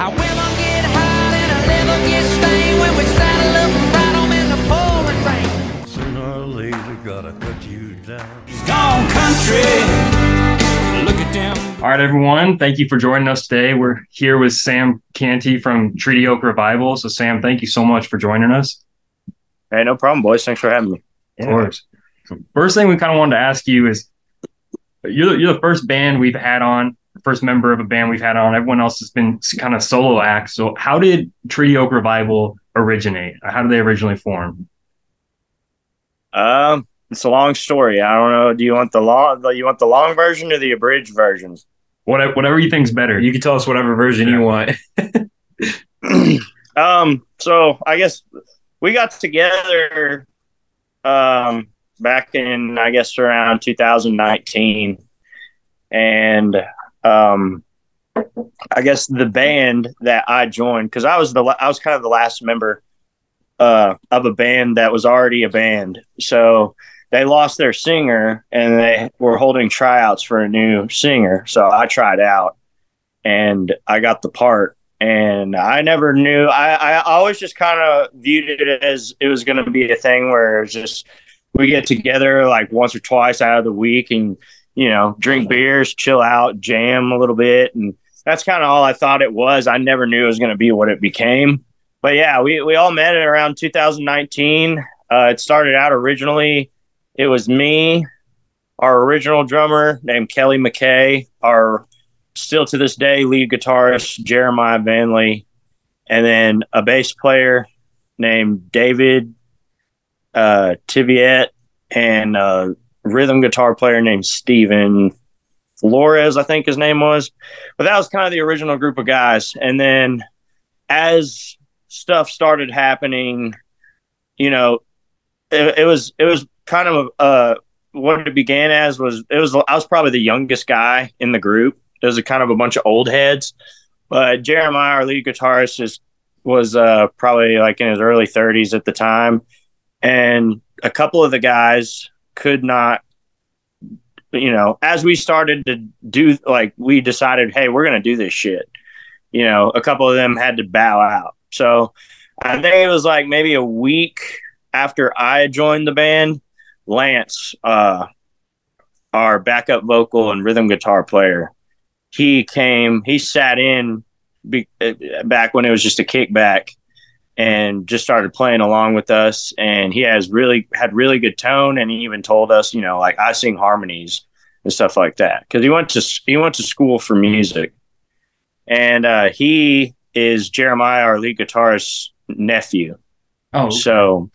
Our women get hot and our liver gets stained when we saddle up and ride 'em in the pouring rain. Sooner or later, gotta cut you down. He's gone country. Look at them. All right, everyone. Thank you for joining us today. We're here with Sam Canty from Treaty Oak Revival. So, Sam, thank you so much for joining us. Hey, no problem, boys. Thanks for having me. Of course. First thing we kind of wanted to ask you is you're, you're the first band we've had on, the first member of a band we've had on. Everyone else has been kind of solo acts. So, how did Treaty Oak Revival originate? How did they originally form? Um, it's a long story. I don't know. Do you want the long? You want the long version or the abridged version? Whatever, whatever you think's better. You can tell us whatever version you want. Um, so I guess we got together um back in I guess around 2019, and um, I guess the band that I joined because I was the I was kind of the last member uh of a band that was already a band. So they lost their singer and they were holding tryouts for a new singer. So I tried out and I got the part. And I never knew. I, I always just kind of viewed it as it was going to be a thing where it was just we get together like once or twice out of the week and you know drink beers, chill out, jam a little bit, and that's kind of all I thought it was. I never knew it was going to be what it became. But yeah, we we all met around 2019. Uh, it started out originally. It was me, our original drummer named Kelly McKay, our still to this day lead guitarist Jeremiah Vanley, and then a bass player named David uh, Tiviet and a rhythm guitar player named Steven Flores, I think his name was. But that was kind of the original group of guys. And then as stuff started happening, you know, it, it was it was kind of uh what it began as was it was I was probably the youngest guy in the group. It was a kind of a bunch of old heads. But Jeremiah, our lead guitarist, is was uh probably like in his early 30s at the time and a couple of the guys could not you know as we started to do like we decided hey we're going to do this shit. You know a couple of them had to bow out. So i think it was like maybe a week after i joined the band lance uh our backup vocal and rhythm guitar player he came he sat in be, uh, back when it was just a kickback and just started playing along with us. And he has really had really good tone. And he even told us you know like i sing harmonies and stuff like that. Because he went to he went to school for music. And uh, he is jeremiah our lead guitarist's nephew. Oh, so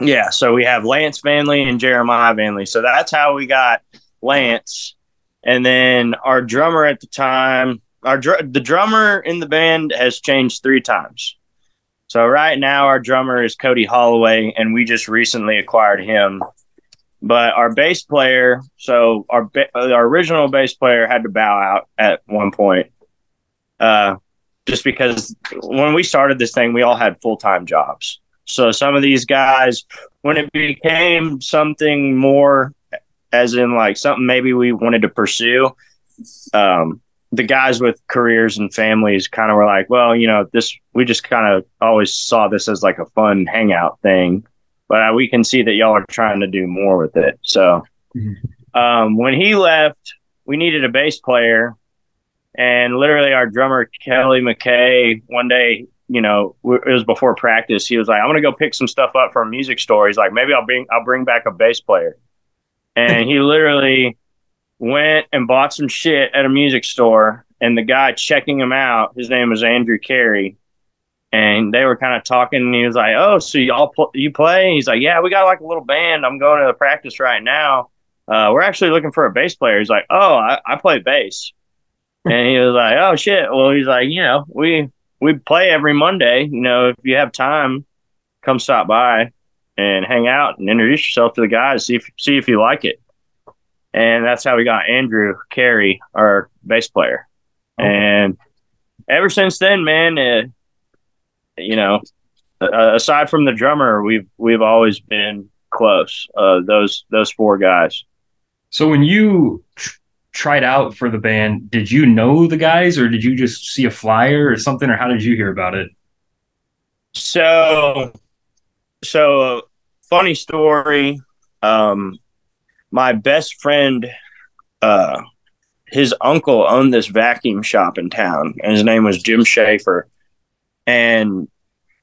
yeah so we have lance vanley and jeremiah vanley. So that's how we got lance. And then our drummer at the time our dr- the drummer in the band has changed three times so right now our drummer is Cody Holloway, and we just recently acquired him. But our bass player, so our ba- our original bass player had to bow out at one point, uh, just because when we started this thing, we all had full time jobs. So some of these guys, when it became something more, as in like something maybe we wanted to pursue, um, the guys with careers and families kind of were like, well, you know, this, we just kind of always saw this as like a fun hangout thing, but uh, we can see that y'all are trying to do more with it. So, um, when he left, we needed a bass player and literally our drummer, Kelly McKay, one day, you know, it was before practice. He was like, I'm going to go pick some stuff up from a music store. He's like, maybe I'll bring, I'll bring back a bass player. And he literally, went and bought some shit at a music store and the guy checking him out his name was andrew carey and they were kind of talking and he was like oh so y'all pl- you play? He's like yeah we got like a little band. I'm going to the practice right now. Uh, we're actually looking for a bass player. He's like oh i, I play bass. And he was like oh shit. Well he's like you know we we play every monday. You know if you have time come stop by and hang out and introduce yourself to the guys see if see if you like it and that's how we got Andrew Carey, our bass player. And ever since then, man, uh, you know, uh, aside from the drummer, we've we've always been close. Uh, those those four guys. So when you tr- tried out for the band, did you know the guys or did you just see a flyer or something or how did you hear about it? So, so funny story. Um, my best friend, uh, his uncle owned this vacuum shop in town, and his name was Jim Schaefer. And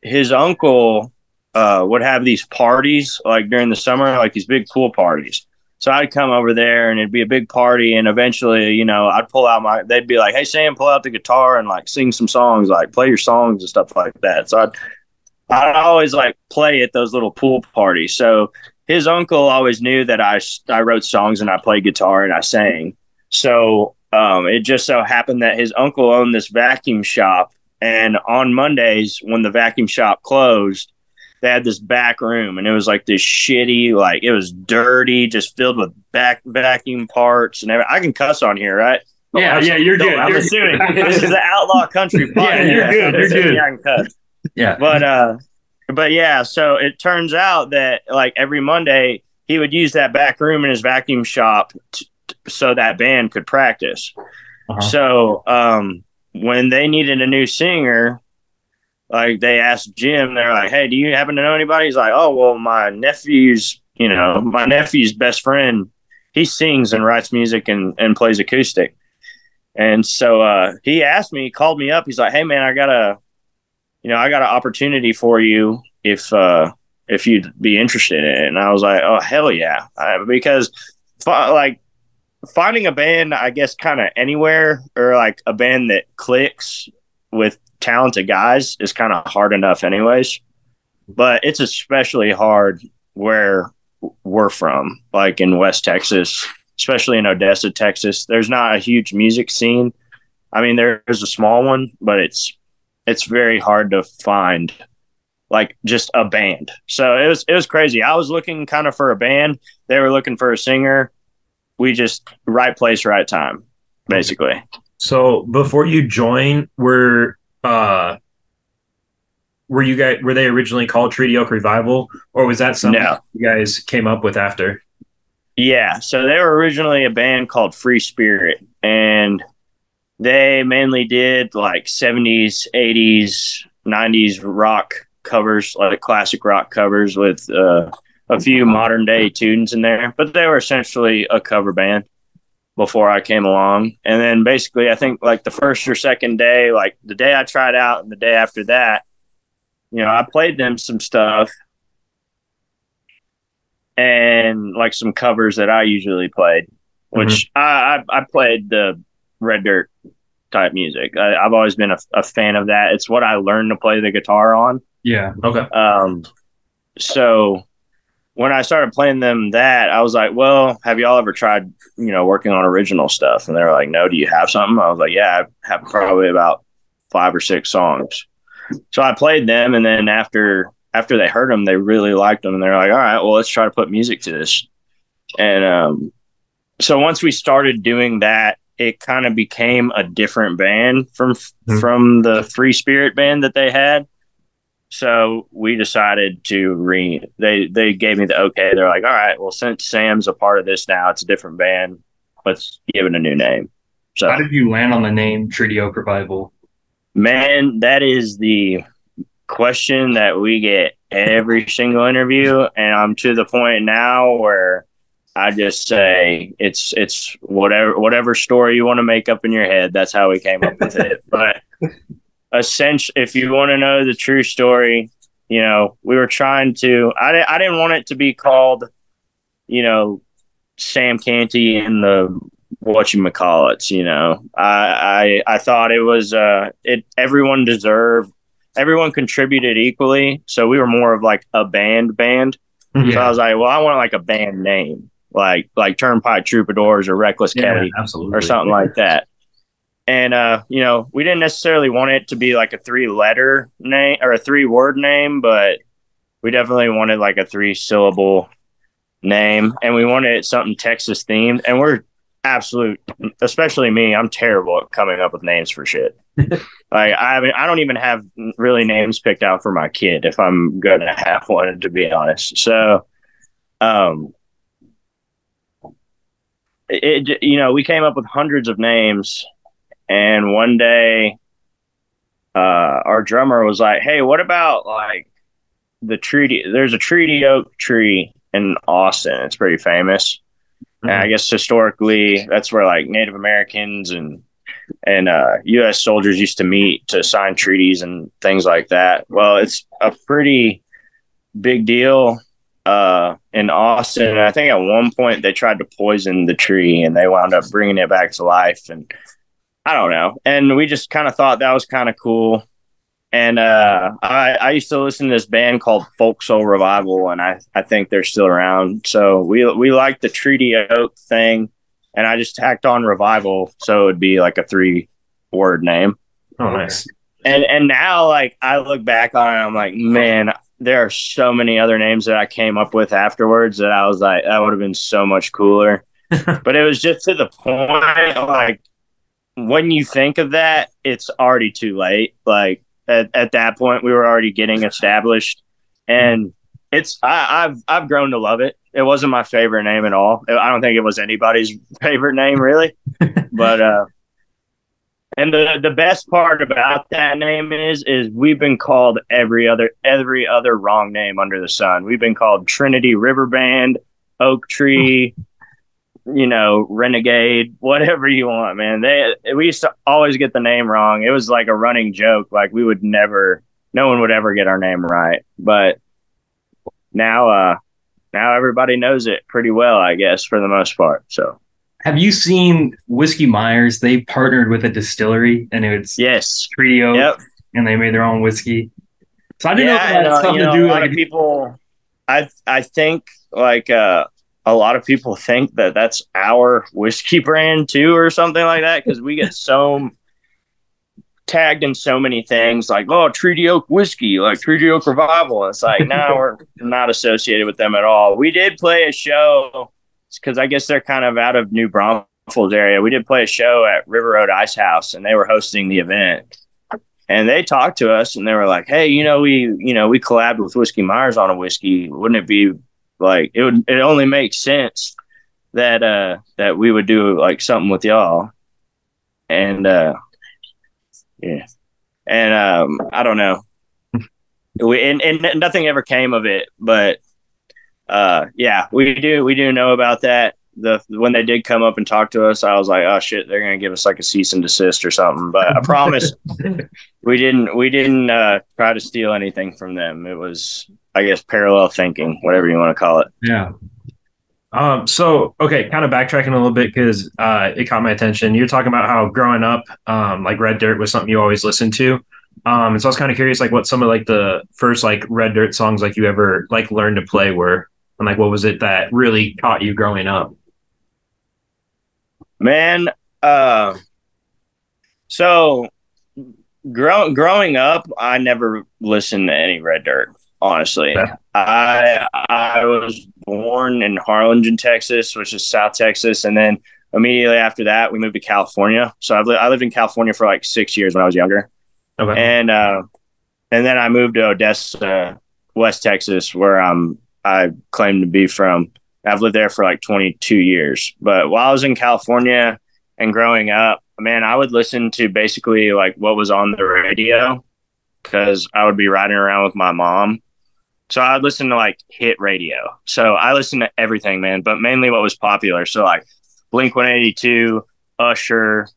his uncle uh, would have these parties like during the summer, like these big pool parties. So I'd come over there and it'd be a big party, and eventually, you know, I'd pull out my. They'd be like, "Hey Sam, pull out the guitar and like sing some songs, like play your songs and stuff like that." So I'd I'd always like play at those little pool parties. So his uncle always knew that I I wrote songs and I played guitar and I sang. So um, it just so happened that his uncle owned this vacuum shop, and on Mondays when the vacuum shop closed, they had this back room, and it was like this shitty, like it was dirty, just filled with back vacuum parts and everything. I can cuss on here, right? Yeah, yeah, you're good. I'm You're assuming this is an outlaw country Yeah, you're good, you're good. I can cuss Yeah. but uh but yeah so it turns out that like every monday he would use that back room in his vacuum shop t- t- so that band could practice. Uh-huh. so um when they needed a new singer like they asked jim they're like hey do you happen to know anybody? He's like oh well my nephew's you know my nephew's best friend he sings and writes music and, and plays acoustic. And so uh he asked me he called me up. He's like hey man i got a you know, I got an opportunity for you if uh if you'd be interested in it. And I was like, oh hell yeah, I, because like finding a band, I guess, kind of anywhere or like a band that clicks with talented guys is kind of hard enough, anyways. But it's especially hard where we're from, like in West Texas, especially in Odessa, Texas. There's not a huge music scene. I mean, there's a small one, but it's it's very hard to find like just a band. So it was it was crazy. I was looking kind of for a band. They were looking for a singer. We just right place, right time, basically. So before you join, were uh were you guys were they originally called Treaty Oak Revival, or was that something No. you guys came up with after? Yeah. So they were originally a band called Free Spirit, and they mainly did like 70s, 80s, 90s rock covers, like classic rock covers with uh, a few modern day tunes in there. But they were essentially a cover band before I came along. And then basically, I think like the first or second day, like the day I tried out and the day after that, you know, I played them some stuff and like some covers that I usually played, which I, I I played the red dirt type music. I, I've always been a, a fan of that. It's what I learned to play the guitar on. Yeah. Okay. Um, so when I started playing them that, I was like, well, have y'all ever tried, you know, working on original stuff? And they were like, no, do you have something? I was like, yeah, I have probably about five or six songs. So I played them. And then after, after they heard them, they really liked them. And they're like, all right, well, let's try to put music to this. And, um, so once we started doing that, it kind of became a different band from, Hmm. from the free spirit band that they had. So we decided to re they they gave me the okay. They're like, all right, well since Sam's a part of this now, it's a different band. Let's give it a new name. So How did you land on the name Treaty Oak Revival? man, that is the question that we get every single interview, and I'm to the point now where I just say it's it's whatever whatever story you want to make up in your head. That's how we came up with it. But essentially, if you want to know the true story, you know, we were trying to. I I didn't want it to be called, you know, Sam Canty and the what you call it. You know, I I I thought it was uh it everyone deserved everyone contributed equally, so we were more of like a band band. So I was like, well, I want like a band name, like like Turnpike Troubadours or Reckless Kelly absolutely. or something like that. And uh, you know, we didn't necessarily want it to be like a three letter name or a three word name, but we definitely wanted like a three syllable name and we wanted something Texas themed. And we're absolute especially me, I'm terrible at coming up with names for shit. like I haven't I don't even have really names picked out for my kid if I'm gonna have one to be honest. So um it, it you know we came up with hundreds of names, and one day, uh, our drummer was like, "Hey, what about like the treaty? There's a treaty oak tree in Austin. It's pretty famous." And I guess historically, that's where like Native Americans and and uh, U.S. soldiers used to meet to sign treaties and things like that. Well, it's a pretty big deal uh, in Austin. And I think at one point they tried to poison the tree, and they wound up bringing it back to life. And I don't know. And we just kind of thought that was kind of cool. And uh, I, I used to listen to this band called Folk Soul Revival, and I, I think they're still around. So we we like the Treaty Oak thing, and I just tacked on Revival, so it would be like a three word name. Oh, nice. And and now like I look back on it, I'm like, man, there are so many other names that I came up with afterwards that I was like, that would have been so much cooler. but it was just to the point, like when you think of that, it's already too late. Like at, at that point, we were already getting established, and it's I, I've I've grown to love it. It wasn't my favorite name at all. I don't think it was anybody's favorite name really, but uh, and the the best part about that name is is we've been called every other every other wrong name under the sun. We've been called Trinity River Band, Oak Tree, you know, Renegade, whatever you want, man. They we used to always get the name wrong. It was like a running joke. Like we would never, no one would ever get our name right. But now, uh, now everybody knows it pretty well, I guess, for the most part. So Have you seen Whiskey Myers? They partnered with a distillery, and it's yes, Treaty Oak, yep. and they made their own whiskey. So I didn't know if that had something you know, to do a lot like of people. I I think like uh, a lot of people think that that's our whiskey brand too, or something like that, because we get so tagged in so many things like oh Treaty Oak whiskey, like Treaty Oak Revival. It's like no, we're not associated with them at all. We did play a show because I guess they're kind of out of New Braunfels area. We did play a show at River Road Ice House, and they were hosting the event and they talked to us and they were like, "Hey, you know, we you know we collabed with Whiskey Myers on a whiskey. Wouldn't it be like it would? It only makes sense that uh that we would do like something with y'all." And uh yeah, and um I don't know, we and, and nothing ever came of it, but uh yeah, we do we do know about that. The when they did come up and talk to us, I was like, "Oh shit, they're gonna give us like a cease and desist or something." But I promise we didn't we didn't uh, try to steal anything from them. It was, I guess, parallel thinking, whatever you want to call it. yeah. Um, so okay, kind of backtracking a little bit because uh, it caught my attention. You're talking about how growing up, um, like Red Dirt was something you always listened to. Um, and so I was kind of curious, like what some of like the first like Red Dirt songs like you ever like learned to play were, and like what was it that really caught you growing up? Man, uh, so grow, growing up, I never listened to any Red Dirt. Honestly, Yeah. I I was born in Harlingen, Texas, which is South Texas, and then immediately after that, we moved to California. So I've li- I lived in California for like six years when I was younger. Okay. and uh, and then I moved to Odessa, West Texas, where I'm I claim to be from. I've lived there for like 22 years. But while I was in California and growing up, man, I would listen to basically like what was on the radio because I would be riding around with my mom. So I'd listen to like hit radio. So I listened to everything, man, but mainly what was popular. So like Blink 182, Usher,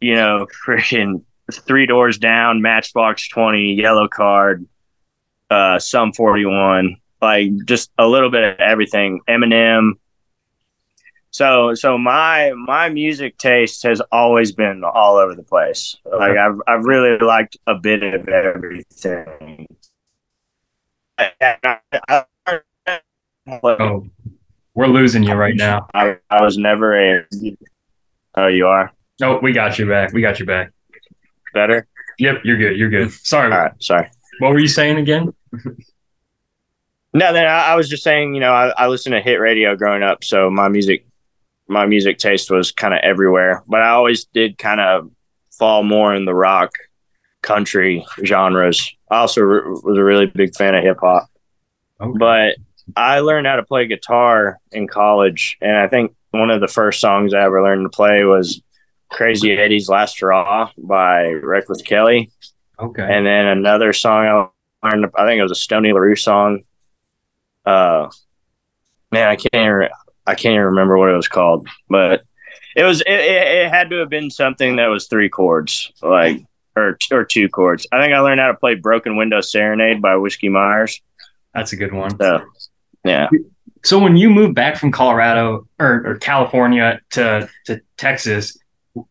you know, freaking Three Doors Down, Matchbox 20, Yellowcard, uh, Sum 41, like just a little bit of everything. Eminem. So, so my my music taste has always been all over the place. Like I've I've really liked a bit of everything. Oh, we're losing you right now. I, I was never a. Oh, you are Oh, we got you back. We got you back. better. Yep, you're good. You're good. Sorry. All right, sorry. What were you saying again? No, then I, I was just saying, you know, I, I listened to hit radio growing up, so my music, my music taste was kind of everywhere. But I always did kind of fall more in the rock, country genres. I also re- was a really big fan of hip hop. Okay. But I learned how to play guitar in college, and I think one of the first songs I ever learned to play was "Crazy Eddie's Last Straw" by Reckless Kelly, Okay. and then another song I learned. I think it was a Stoney LaRue song. Uh, man, I can't. Even, I can't even remember what it was called, but it was. It, it, it had to have been something that was three chords, like or or two chords. I think I learned how to play "Broken Window Serenade" by Whiskey Myers. That's a good one. So, yeah. So when you moved back from Colorado or, or California to to Texas,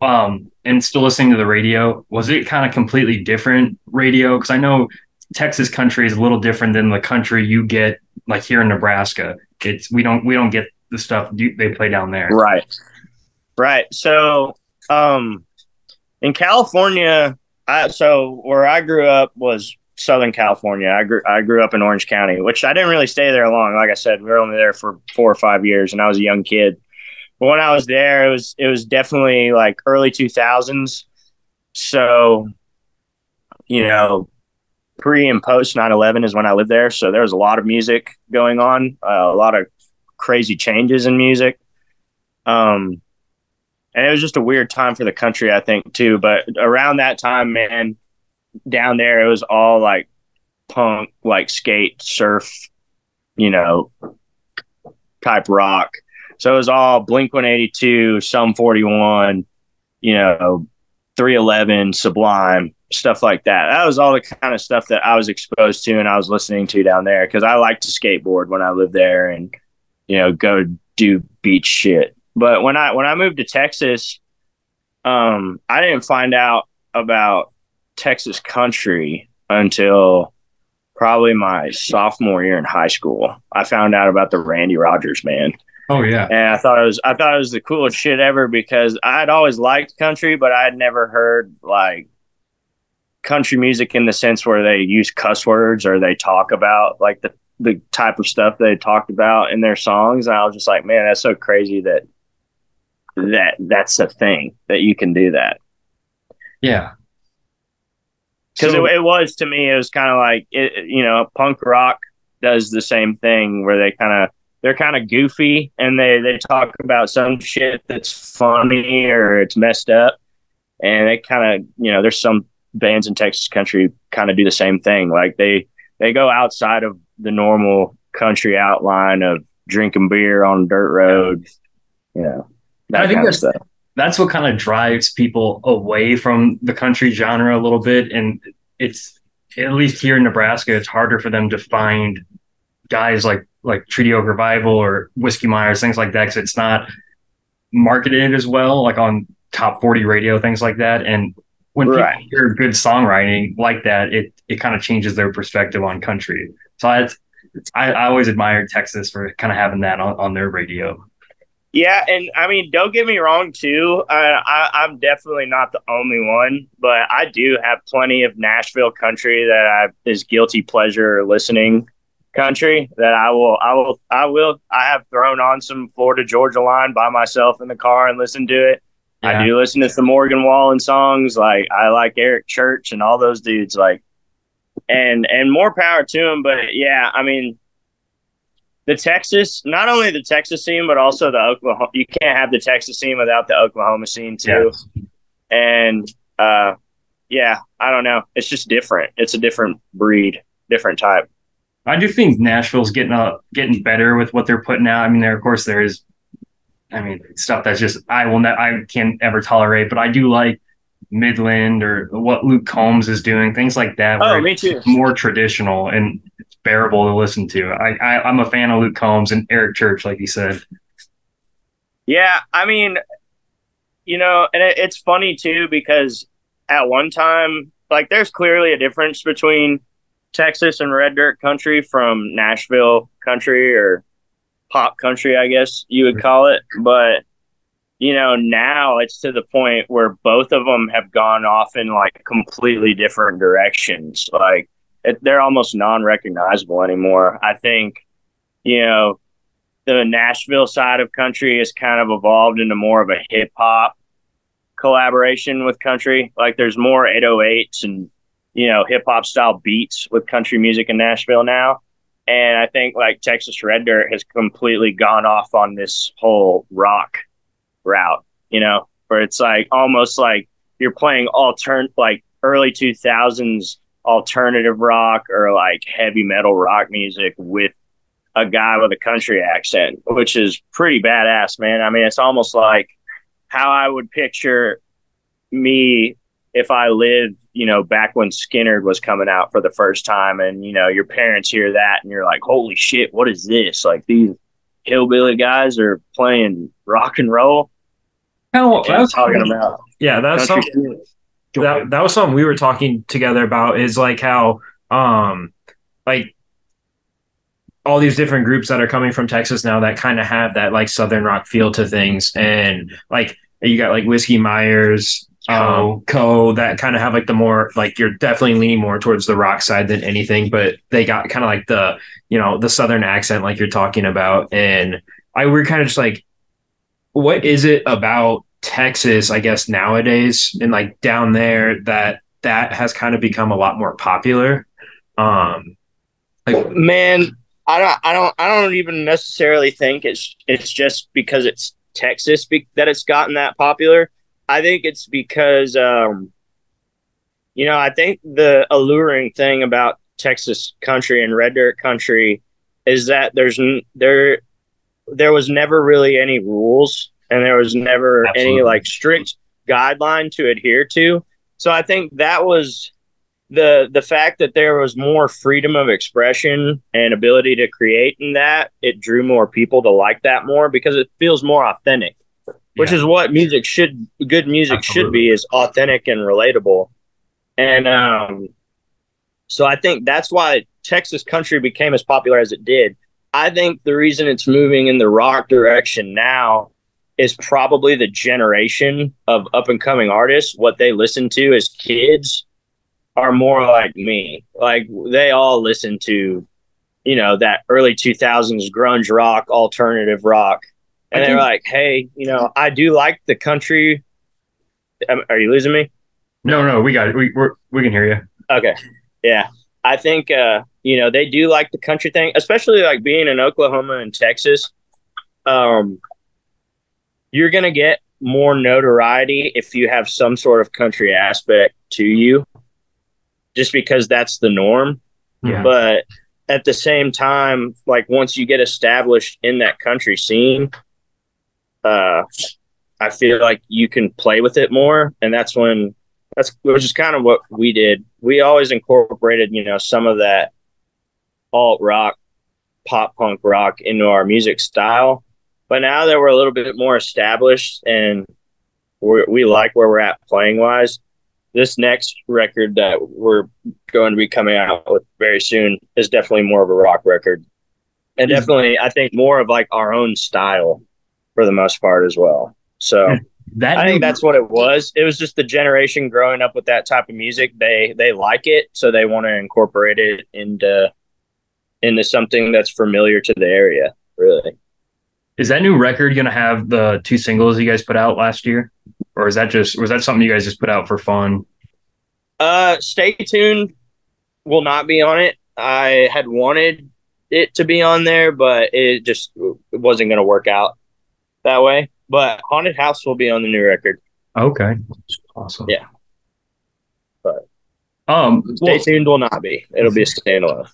um, and still listening to the radio, was it kind of completely different radio? Because I know Texas country is a little different than the country you get like here in Nebraska. It's we don't we don't get the stuff they play down there. Right. Right. So, um, in California, I so where I grew up was Southern California. I grew I grew up in Orange County, which I didn't really stay there long. Like I said, we were only there for four or five years, and I was a young kid. But when I was there, it was it was definitely like early two thousands. So, you know, pre and post 9-11 is when I lived there. So there was a lot of music going on, uh, a lot of crazy changes in music. Um, and it was just a weird time for the country, I think, too. But around that time, man, down there, it was all like punk, like skate, surf, you know, type rock. So it was all Blink 182, Sum 41, you know, 311, Sublime, stuff like that. That was all the kind of stuff that I was exposed to and I was listening to down there because I liked to skateboard when I lived there and, you know, go do beach shit. But when I when I moved to Texas, um, I didn't find out about Texas country until probably my sophomore year in high school. I found out about the Randy Rogers Band. Oh yeah. And I thought it was I thought it was the coolest shit ever because I'd always liked country, but I'd never heard like country music in the sense where they use cuss words or they talk about like the the type of stuff they talked about in their songs. And I was just like, man, that's so crazy that that that's a thing that you can do that Yeah. because So- it, it was to me it was kind of like it, it- you know punk rock does the same thing where they kind of they're kind of goofy and they they talk about some shit that's funny or it's messed up and they kind of you know there's some bands in Texas country kind of do the same thing like they they go outside of the normal country outline of drinking beer on dirt roads you know I think that's- that's what kind of drives people away from the country genre a little bit. And it's at least here in Nebraska, it's harder for them to find guys like like Treaty Oak Revival or Whiskey Myers, things like that, because it's not marketed as well, like on top 40 radio, things like that. And when Right. people hear good songwriting like that, it it kind of changes their perspective on country. So I I, I always admired Texas for kind of having that on, on their radio. Yeah, and I mean, don't get me wrong, too. I, I, I'm definitely not the only one, but I do have plenty of Nashville country that I is guilty pleasure listening country that I will, I will, I will. I have thrown on some Florida Georgia Line by myself in the car and listened to it. Yeah. I do listen to some Morgan Wallen songs. Like I like Eric Church and all those dudes. Like, and and more power to them. But yeah, I mean, the Texas, not only the Texas scene, but also the Oklahoma. You can't have the Texas scene without the Oklahoma scene too. And uh, yeah, I don't know. It's just different. It's a different breed, different type. I do think Nashville's getting up, getting better with what they're putting out. I mean, there of course there is, I mean, stuff that's just I will ne- I can't ever tolerate. But I do like Midland or what Luke Combs is doing, things like that. Oh, me too. more traditional and it's bearable to listen to. I, I I'm a fan of Luke Combs and Eric Church, like you said. Yeah, I mean, you know, and it, it's funny too because at one time, like, there's clearly a difference between Texas and red dirt country from Nashville country or pop country, I guess you would call it. But you know, now it's to the point where both of them have gone off in like completely different directions. Like, it, they're almost non-recognizable anymore. I think, you know, the Nashville side of country has kind of evolved into more of a hip hop collaboration with country. Like there's more 808s and you know hip hop style beats with country music in Nashville now. And I think like Texas Red Dirt has completely gone off on this whole rock route, you know, where it's like almost like you're playing altern like early 2000s alternative rock or like heavy metal rock music with a guy with a country accent, which is pretty badass, man. I mean, it's almost like how I would picture me if I lived, you know, back when Skynyrd was coming out for the first time, and you know, your parents hear that, and you're like, "Holy shit, what is this?" Like these hillbilly guys are playing rock and roll. Kind of What I'm talking about. Yeah, that's something that that was something we were talking together about is like how um like all these different groups that are coming from Texas now that kind of have that like southern rock feel to things and like you got like Whiskey Myers um Co that kind of have like the more like you're definitely leaning more towards the rock side than anything but they got kind of like the you know the southern accent like you're talking about and I we're kind of just like what is it about Texas, I guess nowadays and like down there that that has kind of become a lot more popular. Um like Man, I don't, I don't, I don't even necessarily think it's it's just because it's Texas be- that it's gotten that popular. I think it's because, um, you know, I think the alluring thing about Texas country and red dirt country is that there's n- there there was never really any rules and there was never any like strict guideline to adhere to. So I think that was the the fact that there was more freedom of expression and ability to create in that it drew more people to like that more because it feels more authentic which Yeah. is what music should good music should be is authentic and relatable. And um so i think that's why texas country became as popular as it did. I think the reason it's moving in the rock direction now is probably the generation of up and coming artists. What they listen to as kids are more like me. Like they all listen to you know that early 2000s grunge rock alternative rock and they're like hey you know i do like the country are you losing me No, no, we got it. We we're, we can hear you. Okay. Yeah. I think uh, you know, they do like the country thing, especially like being in Oklahoma and Texas. Um you're gonna get more notoriety if you have some sort of country aspect to you. Just because that's the norm. Yeah. But at the same time, like once you get established in that country scene, uh I feel like you can play with it more. And that's when that's which is kind of what we did. We always incorporated, you know, some of that alt rock, pop punk rock into our music style. But now that we're a little bit more established and we like where we're at playing wise, this next record that we're going to be coming out with very soon is definitely more of a rock record. And definitely, I think more of like our own style for the most part as well. So. That I think that's what it was. It was just the generation growing up with that type of music. They they like it, so they want to incorporate it into into something that's familiar to the area. Really, is that new record gonna have the two singles you guys put out last year, or is that just was that something you guys just put out for fun? uh, stay tuned. Will not be on it. I had wanted it to be on there, but it just it wasn't going to work out that way. But haunted house will be on the new record. Okay, awesome. Yeah. But- um, Stay well, tuned will not be. It'll be a standalone.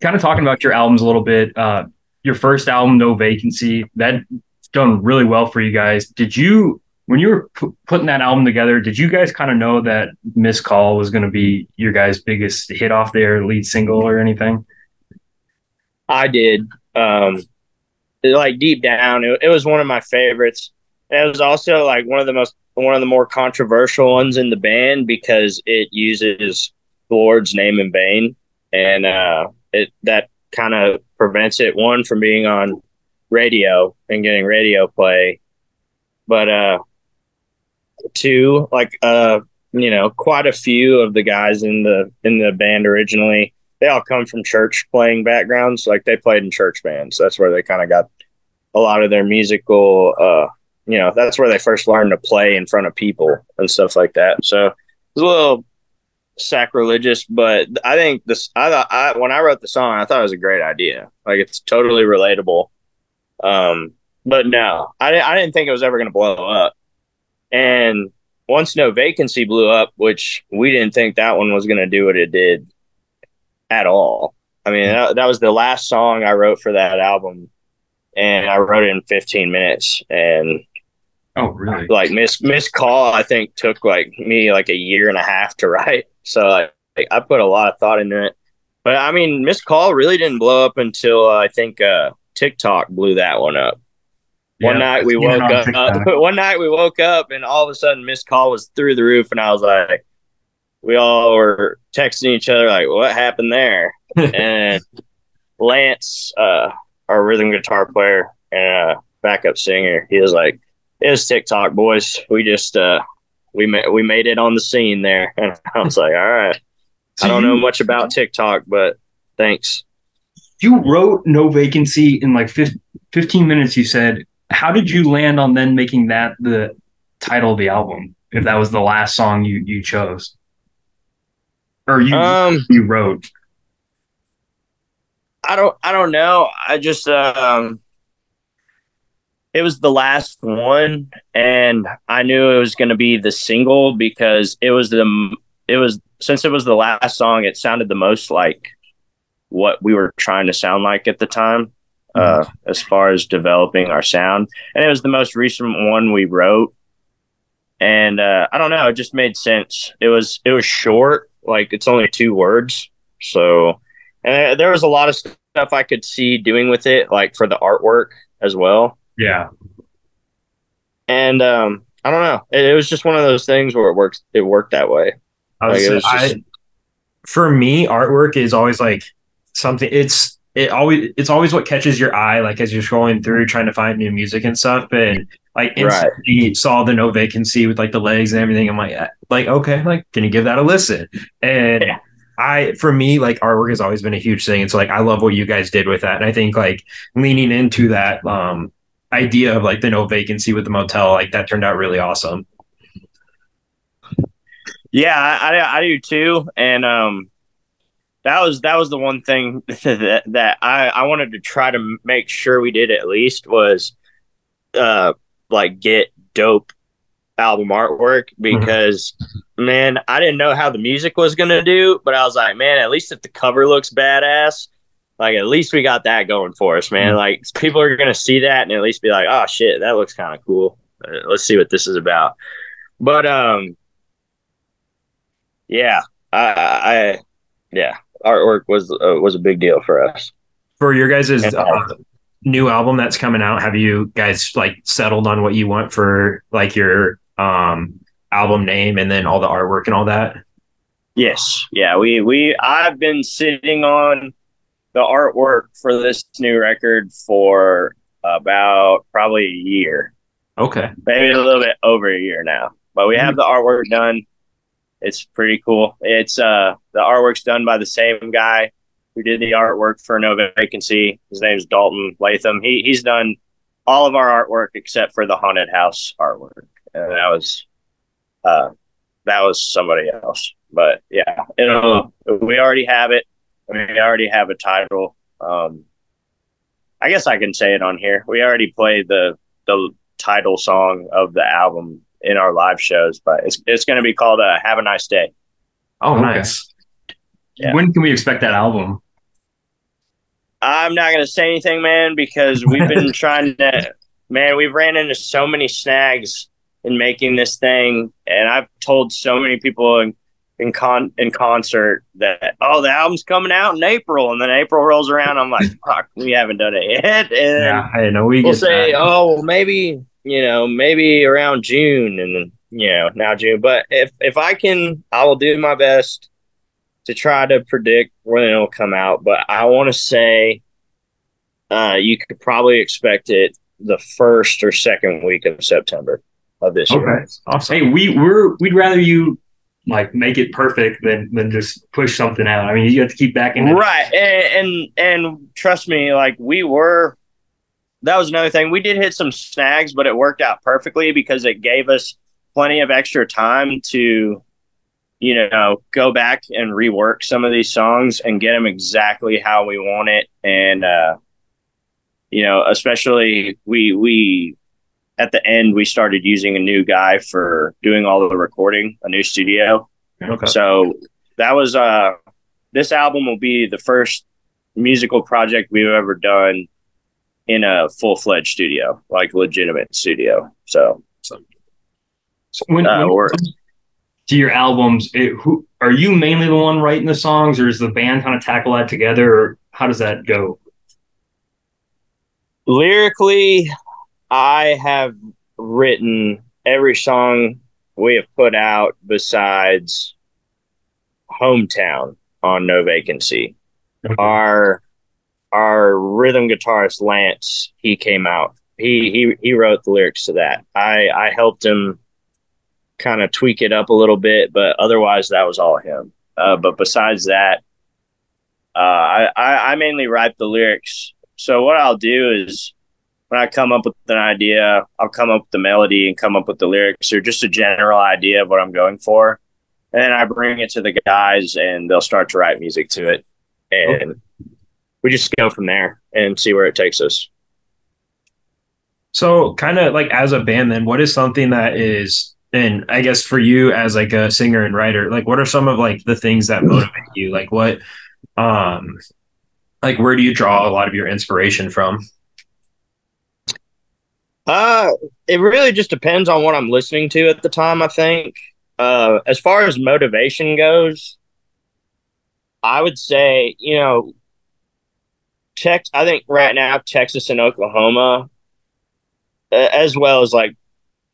kind of talking about your albums a little bit. Uh, your first album, No Vacancy, that's done really well for you guys. Did you, when you were pu- putting that album together, did you guys kind of know that Miss Call was going to be your guys' biggest hit off their lead single or anything? I did. Um, like deep down, it, it was one of my favorites. And it was also like one of the most one of the more controversial ones in the band because it uses the Lord's name in vain, and uh, it that kind of prevents it one from being on radio and getting radio play, but uh, two like uh, you know, quite a few of the guys in the in the band originally they all come from church playing backgrounds. Like they played in church bands. That's where they kind of got a lot of their musical, uh, you know, that's where they first learned to play in front of people and stuff like that. So it's a little, sacrilegious, but I think this. I thought I when I wrote the song, I thought it was a great idea. Like it's totally relatable. Um, but no, I I didn't think it was ever going to blow up. And once No Vacancy blew up, which we didn't think that one was going to do what it did at all. I mean, that, that was the last song I wrote for that album, and I wrote it in 15 minutes. And Oh, really? like Miss Miss Call, I think took like me like a year and a half to write. So like, I put a lot of thought into it. But I mean, Miss Call really didn't blow up until uh, I think uh, TikTok blew that one up. One night we I've seen it woke up. One night we woke up and all of a sudden Miss Call was through the roof, and I was like, we all were texting each other like, what happened there? and Lance, uh, our rhythm guitar player and uh, backup singer, he was like, "It was TikTok, boys. We just uh, we made we made it on the scene there." And I was like, "All right." So I don't you- know much about TikTok, but thanks. You wrote No Vacancy in like fif- 15 minutes, you said. How did you land on then making that the title of the album? If that was the last song you, you chose? Or you, Um, you wrote? I don't I don't know. I just um it was the last one and I knew it was going to be the single because it was the it was since it was the last song it sounded the most like what we were trying to sound like at the time uh as far as developing our sound. And it was the most recent one we wrote. And uh I don't know. It just made sense. It was it was short. Like it's only two words. So and there was a lot of stuff I could see doing with it, like for the artwork as well. Yeah. And um, I don't know. It, it was just one of those things where it works. It worked that way. I was, Like, it was I, for me, artwork is always like something. It's it always it's always what catches your eye, like as you're scrolling through trying to find new music and stuff. And like Right. instantly saw the no vacancy with like the legs and everything. I'm like, eh, like okay, like can you give that a listen? And Yeah. I, for me, like artwork has always been a huge thing. It's so, like I love what you guys did with that, and I think like leaning into that um idea of like the no vacancy with the motel, like that turned out really awesome. Yeah, I, I, do too. And um, that was that was the one thing that, that I, I wanted to try to make sure we did at least was uh like get dope album artwork because man, I didn't know how the music was gonna do, but I was like, man, at least if the cover looks badass, like at least we got that going for us, man. Like people are gonna see that and at least be like, oh shit, that looks kind of cool. Uh, let's see what this is about. But um, yeah, I, I yeah, artwork was uh, was a big deal for us. For your guys' uh, new album that's coming out, have you guys like settled on what you want for like your um album name and then all the artwork and all that? Yes, yeah, we we I've been sitting on the artwork for this new record for about probably a year, Okay. maybe a little bit over a year now. But we have the artwork done. It's pretty cool. It's uh the artwork's done by the same guy who did the artwork for No Vacancy. His name's Dalton Latham. He he's done all of our artwork except for the haunted house artwork, and that was uh that was somebody else. But yeah, you know, we already have it. We already have a title. Um, I guess I can say it on here. We already played the the title song of the album in our live shows, but it's it's going to be called uh, "Have a Nice Day." Oh, Okay. nice. Yeah. When can we expect that album? I'm not going to say anything, man, because we've been trying to. Man, we've ran into so many snags in making this thing, and I've told so many people in in con in concert that oh, the album's coming out in April, and then April rolls around, I'm like, fuck, we haven't done it yet, and Yeah, I know we we'll say, that. oh, well, maybe you know, maybe around June, and then you know, now June. But if if I can, I will do my best to try to predict when it'll come out. But I want to say, uh, you could probably expect it the first or second week of September of this year. Okay. awesome. Hey, we we're we'd rather you like make it perfect than than just push something out. I mean, you have to keep backing it. Right. And, and and trust me, like we were that was another thing. We did hit some snags, but it worked out perfectly because it gave us plenty of extra time to, you you know, go back and rework some of these songs and get them exactly how we want it. And, uh, you know, especially we, we, at the end, we started using a new guy for doing all the recording, a new studio. Okay. So that was, uh, this album will be the first musical project we've ever done in a full fledged studio, like legitimate studio. So, So when, Uh, when or- to your albums, it, who are you mainly the one writing the songs, or is the band kind of tackle that together, or how does that go? lyrically, I have written every song we have put out besides Hometown on No Vacancy. Our our rhythm guitarist Lance, he came out. He he he wrote the lyrics to that. I I helped him kind of tweak it up a little bit, but otherwise that was all him. Uh, but besides that, uh, I, I I mainly write the lyrics. So what I'll do is when I come up with an idea, I'll come up with the melody and come up with the lyrics or just a general idea of what I'm going for. And then I bring it to the guys and they'll start to write music to it. And we just go from there and see where it takes us. So, kind of like as a band, then, what is something that is, and I guess for you as like a singer and writer, like what are some of like the things that motivate you? Like what, um, like where do you draw a lot of your inspiration from? Uh, it really just depends on what I'm listening to at the time, I think. Uh, as far as motivation goes, I would say, you know, Tex, I think right now, Texas and Oklahoma, uh, as well as like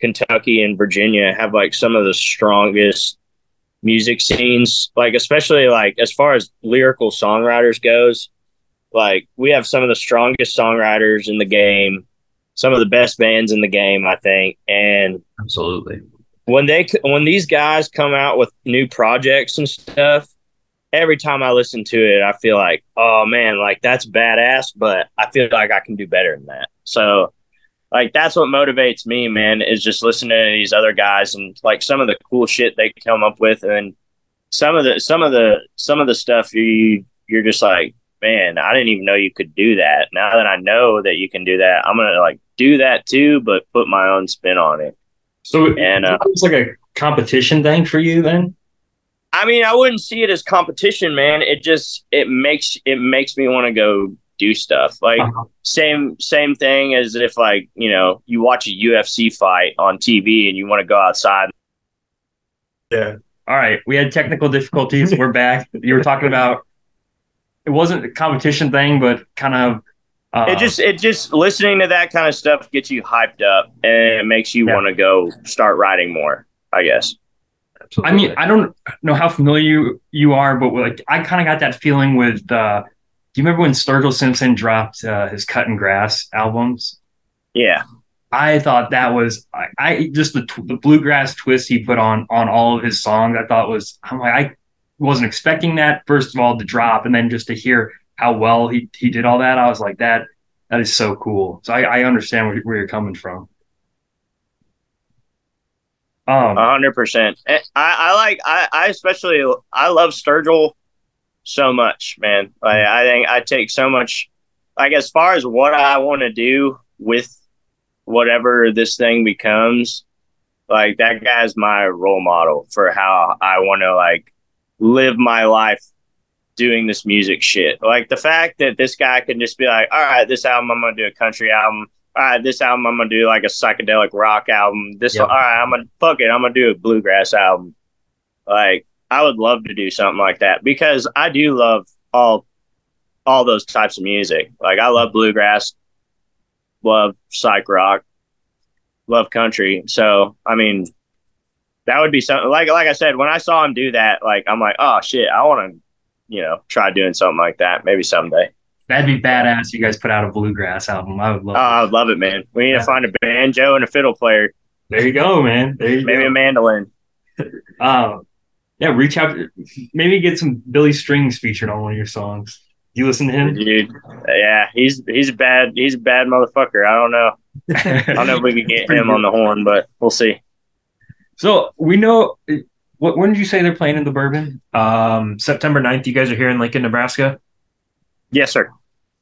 Kentucky and Virginia, have like some of the strongest music scenes, like, especially like as far as lyrical songwriters goes. Like, we have some of the strongest songwriters in the game some of the best bands in the game, I think. And Absolutely. when they when these guys come out with new projects and stuff, every time I listen to it, I feel like, oh man, like that's badass, but I feel like I can do better than that. So like that's what motivates me, man, is just listening to these other guys and like some of the cool shit they come up with and some of the some of the some of the stuff you you're just like, man, I didn't even know you could do that. Now that I know that you can do that, I'm gonna like do that too, but put my own spin on it. So And, uh, it's like a competition thing for you then. I mean, I wouldn't see it as competition, man. It just it makes it makes me want to go do stuff. Like Uh-huh. same same thing as if like you know you watch a UFC fight on TV and you want to go outside. Yeah. All right. We had technical difficulties. We're back. You were talking about it wasn't a competition thing, but kind of. Uh, it just it just listening to that kind of stuff gets you hyped up and it makes you Yeah. want to go start writing more. I guess. I mean, I don't know how familiar you, you are, but like I kind of got that feeling with. Uh, do you remember when Sturgill Simpson dropped uh, his Cuttin' Grass albums? Yeah. I thought that was I, I just the tw- the bluegrass twist he put on on all of his songs. I thought was I'm like I wasn't expecting that first of all to drop, and then just to hear how well he he did all that. I was like that that is so cool. So I, I understand where, where you're coming from. Um, A hundred percent. I, I like I, I especially I love Sturgill so much, man. Like I think I take so much like as far as what I want to do with whatever this thing becomes, like that guy's my role model for how I want to like live my life doing this music shit. Like the fact that this guy can just be like, all right, this album I'm gonna do a country album. All right, this album I'm gonna do like a psychedelic rock album. This Yep. all right, I'm gonna fuck it, I'm gonna do a bluegrass album. Like I would love to do something like that because I do love all all those types of music. Like I love bluegrass, love psych rock, love country. So I mean, that would be something like like I said when I saw him do that. Like I'm like, oh shit, I want to, you know, try doing something like that maybe someday. that'd be badass. You guys put out a bluegrass album. I would love. Oh, it. I would love it, man. We need Yeah. to find a banjo and a fiddle player, There you go, man. There you maybe go. a mandolin. Um, yeah, reach out. Maybe get some Billy Strings featured on one of your songs. You listen to him? Dude, yeah, he's he's a bad he's a bad motherfucker. I don't know. I don't know if we can get him on the horn, but we'll see. So we know What, when did you say they're playing in the Bourbon? Um, September 9th, you guys are here in Lincoln, Nebraska. Yes, sir.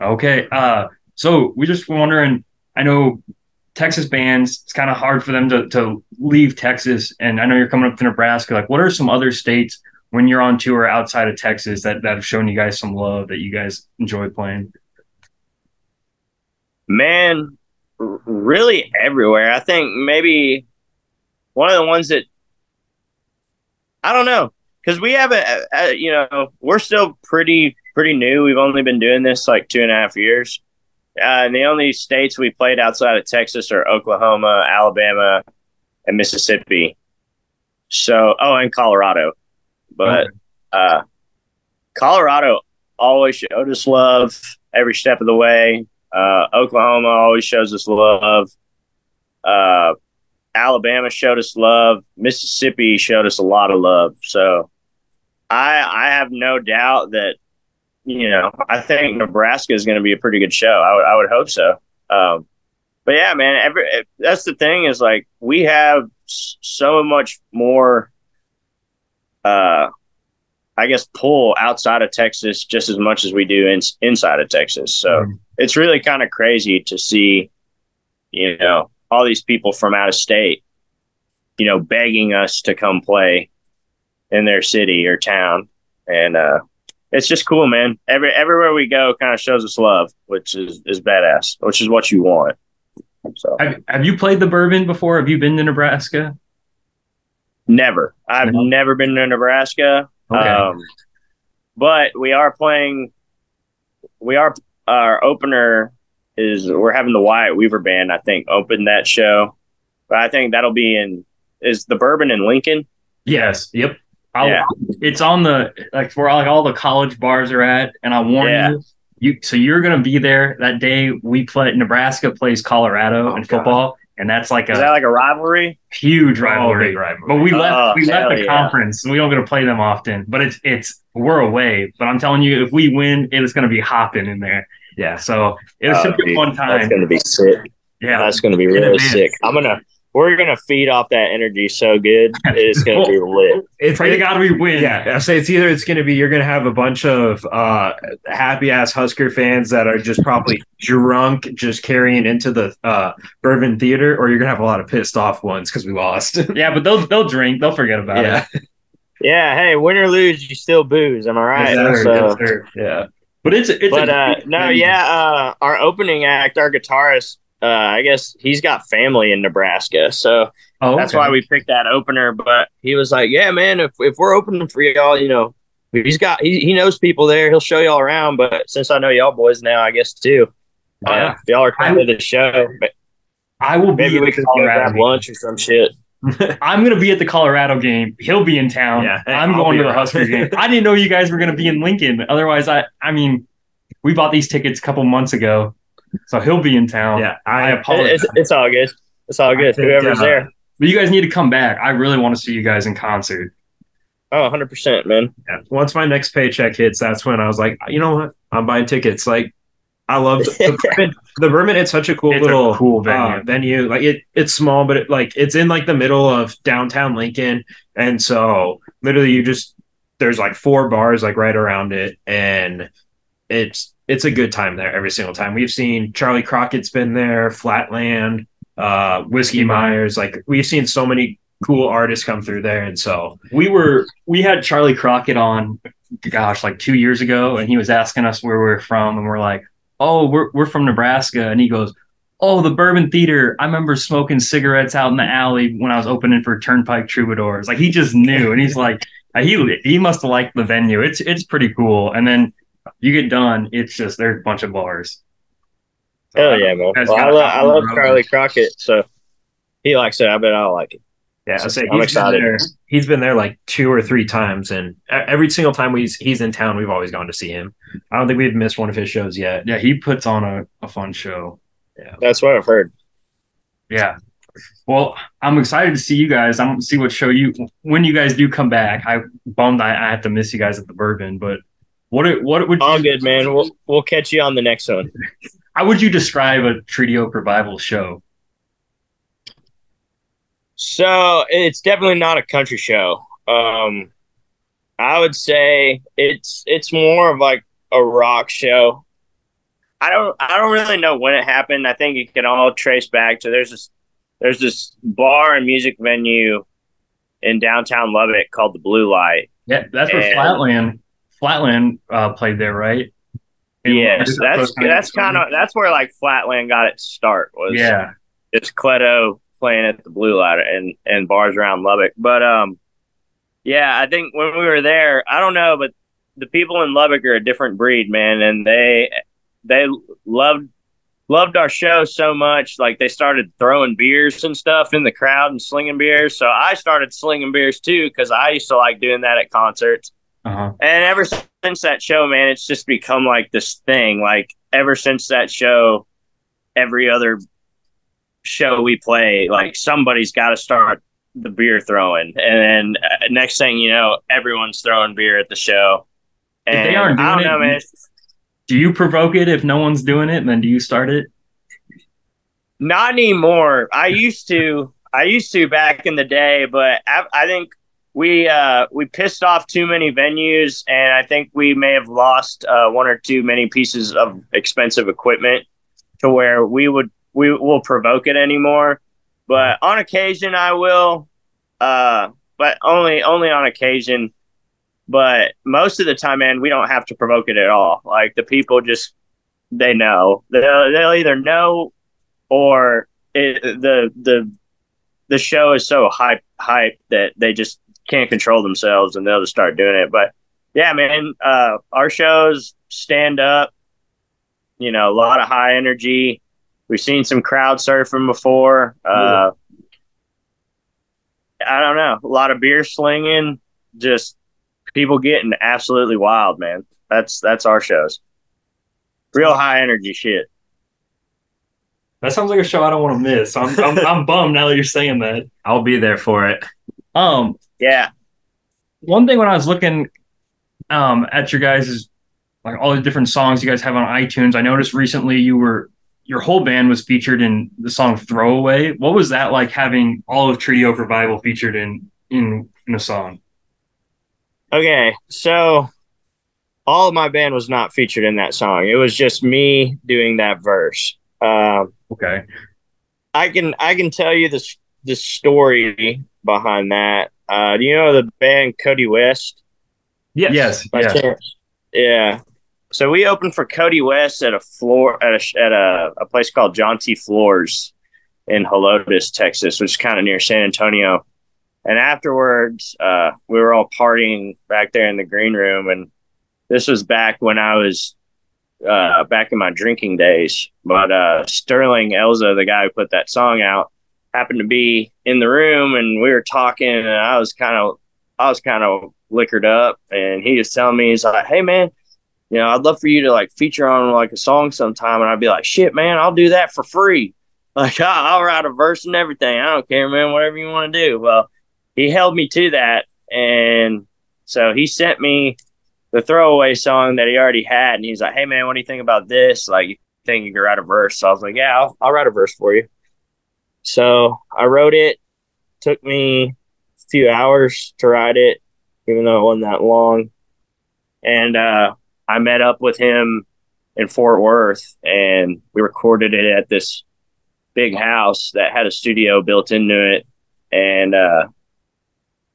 Okay. Uh, so we just wondering. I know Texas bands. It's kind of hard for them to to leave Texas, and I know you're coming up to Nebraska. Like, what are some other states when you're on tour outside of Texas that that have shown you guys some love that you guys enjoy playing? Man, really everywhere. I think maybe one of the ones that I don't know because we haven't, uh, uh, you know, we're still pretty pretty new. We've only been doing this like two and a half years. Uh, and the only states we played outside of Texas are Oklahoma, Alabama, and Mississippi. So, oh, and Colorado. But Okay. uh, Colorado always showed us love every step of the way. Uh, Oklahoma always shows us love. Alabama showed us love. Mississippi showed us a lot of love. So I I have no doubt that you know I think Nebraska is going to be a pretty good show. I would I would hope so. Um, but yeah, man, every that's the thing is like we have so much more. Uh, I guess pull outside of Texas just as much as we do in, inside of Texas. So Mhm. it's really kind of crazy to see, you know, all these people from out of state, you know, begging us to come play in their city or town, and uh, it's just cool, man. Every everywhere we go, kind of shows us love, which is is badass, which is what you want. So Have, have you played the Bourbon before? Have you been to Nebraska? never, I've No. never been to Nebraska. Okay. Um, but we are playing. We are our opener is we're having the Wyatt Weaver band. I think open that show, but I think that'll be in is the Bourbon in Lincoln. yes. Yep. I'll, Yeah. It's on the like where like all the college bars are at, and I warn Yeah. you, you. So you're gonna be there that day. We play Nebraska plays Colorado Oh, in God. football, and that's like Is a that like a rivalry? huge Oh, rivalry. big rivalry. But we left Oh, we left the yeah. conference. We don't get to play them often, but it's it's we're away. But I'm telling you, if we win, it is going to be hopping in there. Yeah. So it Oh, should be a dude, fun That's gonna be sick. Yeah, That's gonna be really advance. sick. I'm gonna we're gonna feed off that energy so good. It's gonna be lit. It's pray to God we win. Yeah, I say it's either it's going to be you're going to have a bunch of uh, happy ass Husker fans that are just probably drunk, just carrying into the uh, Bourbon Theater, or you're going to have a lot of pissed off ones because we lost. yeah, but they'll they'll drink. They'll forget about yeah, it. Yeah. Hey, win or lose, you still booze. Am I right? Yes, sir. So- Yes, sir. yeah. But it's it's but a uh, no, yeah. Uh, our opening act, our guitarist, uh, I guess he's got family in Nebraska, so Oh, that's okay. why we picked that opener. But he was like, "Yeah, man, if if we're opening for y'all, you know, he's got he, he knows people there. He'll show y'all around. But since I know y'all boys now, I guess too. Uh, Yeah. if y'all are coming to the show, but I will be maybe we can grab lunch or some shit. I'm gonna be at the Colorado game. He'll be in town. Yeah, hey, I'm I'll going to the around. Husker game. I didn't know you guys were gonna be in Lincoln. Otherwise, I I mean, we bought these tickets a couple months ago, so he'll be in town. Yeah, I I apologize. it's, it's all good. It's all good. think, Whoever's uh, there. but you guys need to come back. I really want to see you guys in concert. Oh, 100 percent, man. yeah. Once my next paycheck hits, that's when I was like, you know what, I'm buying tickets. Like, I love the Bourbon. The Bourbon. It's such a cool It's a little cool venue. uh, venue. Like it, it's small, but it, like it's in like the middle of downtown Lincoln, and so literally you just there's like four bars like right around it, and it's it's a good time there every single time. We've seen Charley Crockett's been there, Flatland, uh, Whiskey Myers. Like we've seen so many cool artists come through there, and so we were we had Charley Crockett on, gosh, like two years ago, and he was asking us where we are from, and we're like, "Oh, we're we're from Nebraska," and he goes, "Oh, the Bourbon Theater. I remember smoking cigarettes out in the alley when I was opening for Turnpike Troubadours." Like he just knew, and he's like, uh, he he must have liked the venue. It's it's pretty cool, and then you get done, it's just there's a bunch of bars. So, Hell yeah, man. Well, I, gotta lo- hop I love. Charley Crockett, so he likes it. I bet I'll like it. Yeah, I say I'm he's excited. Been there, he's been there like two or three times, and every single time he's he's in town, we've always gone to see him. I don't think we've missed one of his shows yet. Yeah, he puts on a, a fun show. Yeah, that's what I've heard. Yeah. Well, I'm excited to see you guys. I'm see what show you when you guys do come back. I bummed I, I have to miss you guys at the Bourbon, but what it- what would All you, good, man. We'll we'll catch you on the next one. How would you describe a Treaty Oak revival show? So it's definitely not a country show. Um, I would say it's it's more of like a rock show. I don't I don't really know when it happened. I think it can all trace back to there's this there's this bar and music venue in downtown Lubbock called the Blue Light. Yeah, that's where And- Flatland Flatland uh, played there, right? Yes, that's that's kind of that's where like Flatland got its start was yeah. It's Cleto playing at the Blue Light and and bars around Lubbock. But um, yeah, I think when we were there, I don't know, but the people in Lubbock are a different breed, man, and they they loved loved our show so much. Like they started throwing beers and stuff in the crowd and slinging beers. So I started slinging beers too because I used to like doing that at concerts. Uh-huh. And ever since that show, man, it's just become like this thing. Like ever since that show, every other show we play, like somebody's got to start the beer throwing, and then uh, next thing you know, everyone's throwing beer at the show. If they aren't doing know, it, man. Do you provoke it if no one's doing it, and then do you start it? Not anymore. I used to. I used to back in the day, but I, I think we uh, we pissed off too many venues, and I think we may have lost uh, one or two many pieces of expensive equipment to where we would we will provoke it anymore. But on occasion, I will, uh, but only only on occasion. But most of the time, man, we don't have to provoke it at all. Like the people just they know they'll, they'll either know or it, the the the show is so hype hype that they just can't control themselves and they'll just start doing it. But yeah, man, uh, our shows stand up. You know, a lot of high energy. We've seen some crowd surfing before. Uh, I don't know, a lot of beer slinging, just people getting absolutely wild, man. That's that's our shows. Real high energy shit. That sounds like a show I don't want to miss. I'm I'm, I'm bummed now that you're saying that. I'll be there for it. Um, Yeah, one thing when I was looking um at your guys' is like all the different songs you guys have on iTunes, I noticed recently you were your whole band was featured in the song Throwaway. What was that like having all of Treaty Oak Revival featured in in in a song? Okay, so all of my band was not featured in that song. It was just me doing that verse. Um, Okay. I can I can tell you this the story behind that. Uh, do you know the band Cody West? Yes. Yes. By Yeah. So we opened for Cody West at a floor at a at a, a place called John T. Floore's in Helotes, Texas, which is kind of near San Antonio. And afterwards, uh, we were all partying back there in the green room, and this was back when I was uh, back in my drinking days. But uh, Sterling Elza, the guy who put that song out, happened to be in the room, and we were talking, and I was kind of I was kind of liquored up, and he was telling me he's like, "Hey man, you know, I'd love for you to like feature on like a song sometime," and I'd be like, "Shit, man, I'll do that for free. Like I'll, write a verse and everything. I don't care, man. Whatever you want to do." Well, he held me to that, and so he sent me the throwaway song that he already had, and he's like, "Hey man, what do you think about this? Like, you think you could write a verse?" So I was like, "Yeah, I'll, I'll write a verse for you." So I wrote it. Took me a few hours to write it, even though it wasn't that long. And uh, I met up with him in Fort Worth, and we recorded it at this big house that had a studio built into it, and uh,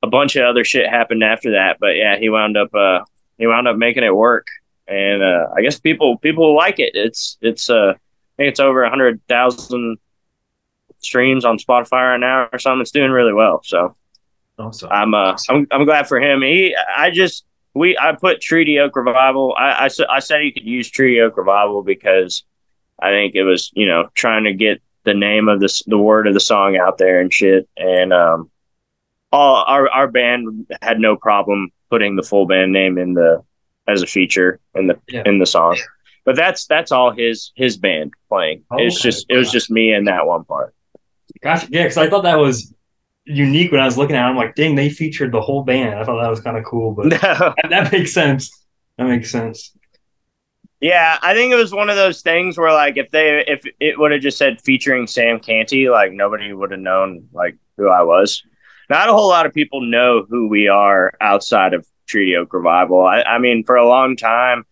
a bunch of other shit happened after that. But yeah, he wound up uh, he wound up making it work, and uh, I guess people people like it. It's it's uh, I think it's over a hundred thousand streams on Spotify right now or something. It's doing really well. So Awesome. I'm uh I'm I'm glad for him. He I just we I put Treaty Oak Revival. I I, I said he could use Treaty Oak Revival because I think it was you know trying to get the name of this the word of the song out there and shit. And um, all our our band had no problem putting the full band name in the as a feature in the Yeah. in the song. But that's that's all his his band playing. Oh, it's okay. just it was just me and that one part. Gotcha. Yeah, because I thought that was unique when I was looking at it. I'm like, dang, they featured the whole band. I thought that was kind of cool, but that, that makes sense. That makes sense. Yeah, I think it was one of those things where like if they if it would have just said featuring Sam Canty, like nobody would have known like who I was. not a whole lot of people know who we are outside of Treaty Oak Revival. I, I mean, for a long time,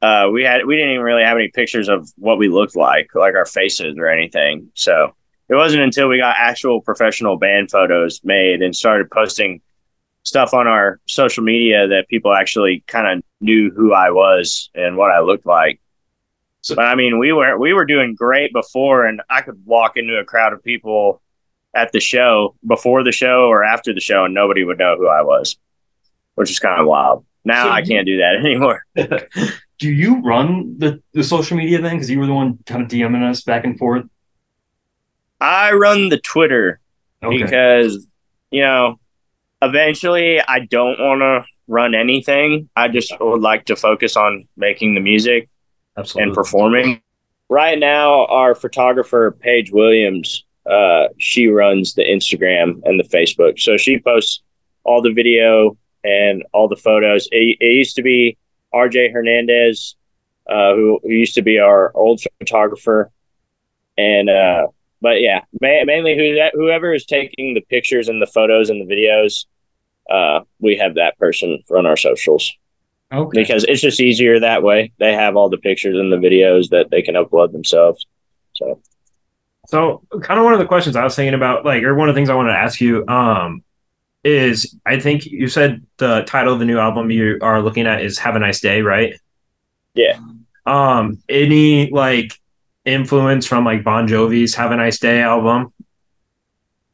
uh, we had we didn't even really have any pictures of what we looked like, like our faces or anything. So it wasn't until we got actual professional band photos made and started posting stuff on our social media that people actually kind of knew who I was and what I looked like. So- but I mean, we were we were doing great before, and I could walk into a crowd of people at the show before the show or after the show, and nobody would know who I was, which is kind of wild. Now So I can't do that anymore. Do you run the, the social media then? Because you were the one kind of DMing us back and forth. I run the Twitter Okay. because you know eventually i don't want to run anything. I just would like to focus on making the music Absolutely. and performing. Right now our photographer paige williams uh, she runs the instagram and the facebook. So she posts all the video and all the photos. It, it used to be rj hernandez uh, who, who used to be our old photographer. And uh, but yeah, ma- mainly who whoever is taking the pictures and the photos and the videos, uh, we have that person run our socials Okay. because it's just easier that way. They have all the pictures and the videos that they can upload themselves. So So, kind of one of the questions I was thinking about, like, or one of the things I wanted to ask you, um, is I think you said the title of the new album you are looking at is "Have a Nice Day," right? Yeah. Um, any like influence from like Bon Jovi's "Have a Nice Day" album?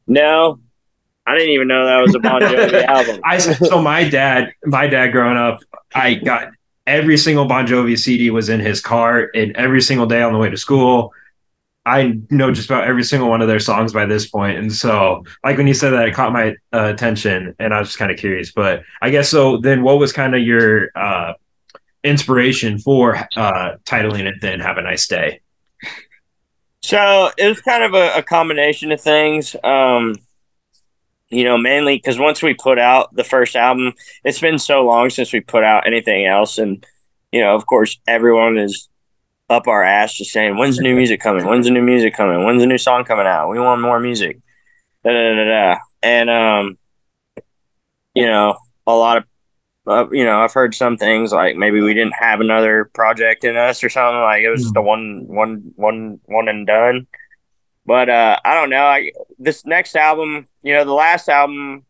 no, I didn't even know that was a Bon Jovi album. I so my dad, my dad growing up, I got every single Bon Jovi CD was in his car, and every single day on the way to school. I know just about every single one of their songs by this point. and so like when you said that, it caught my uh, attention, and I was just kind of curious. But I guess so. Then, what was kind of your uh, inspiration for uh, titling it? Then, "Have a Nice Day." So it was kind of a, a combination of things. Um, you know, mainly because once we put out the first album, it's been so long since we put out anything else, and you know, of course, everyone is up our ass just saying, "When's the new music coming? When's the new music coming? When's the new song coming out? We want more music." Da da da da. And um, you know, a lot of uh, you know, I've heard some things like maybe we didn't have another project in us or something. Like it was just a one, one, one, one and done. But uh, I don't know. I this next album, you know, the last album,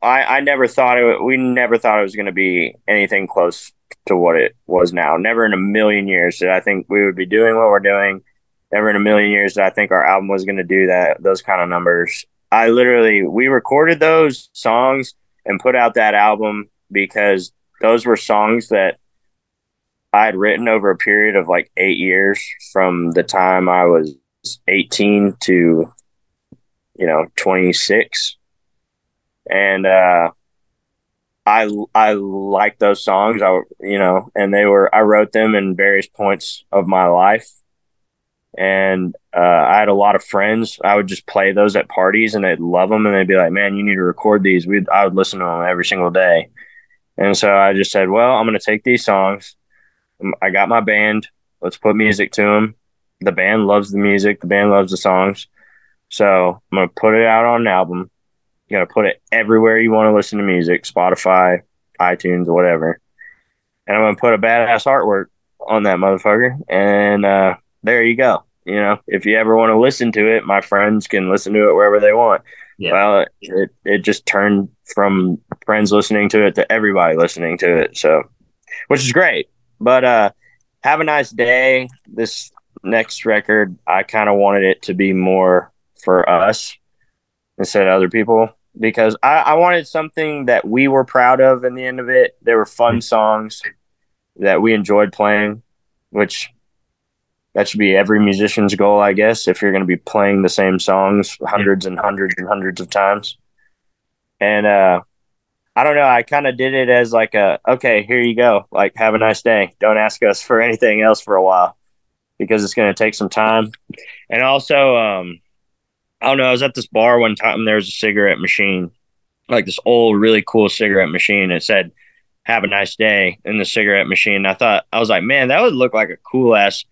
I I never thought it. We never thought it was going to be anything close to what it was now. Never in a million years did I think we would be doing what we're doing. Never in a million years did I think our album was going to do that. Those kind of numbers. I literally we recorded those songs and put out that album because those were songs that I had written over a period of like eight years from the time I was 18 to, you know, 26. And, uh, I, I like those songs. I, you know, and they were, I wrote them in various points of my life. And, uh, I had a lot of friends. I would just play those at parties and they'd love them. And they'd be like, man, you need to record these. We, I would listen to them every single day. And so I just said, well, I'm going to take these songs. Um, I got my band. Let's put music to them. The band loves the music. The band loves the songs. So I'm gonna put it out on an album. You gotta put it everywhere you want to listen to music, Spotify, iTunes, whatever. And I'm gonna put a badass artwork on that motherfucker. And uh, there you go. You know, if you ever want to listen to it, my friends can listen to it wherever they want. Yeah. Well, it it just turned from friends listening to it to everybody listening to it. So, which is great. But uh, have a nice day. This next record, I kind of wanted it to be more for us instead of other people because I, I wanted something that we were proud of in the end of it. There were fun songs that we enjoyed playing, which that should be every musician's goal, I guess, if you're going to be playing the same songs hundreds and hundreds and hundreds of times. And uh, I don't know. I kind of did it as like a okay, here you go. Like, have a nice day. Don't ask us for anything else for a while because it's going to take some time. And also, um, I don't know. I was at this bar one time. and There was a cigarette machine, like this old, really cool cigarette machine. It said, "Have a nice day" in the cigarette machine. I thought I was like, man, that would look like a cool ass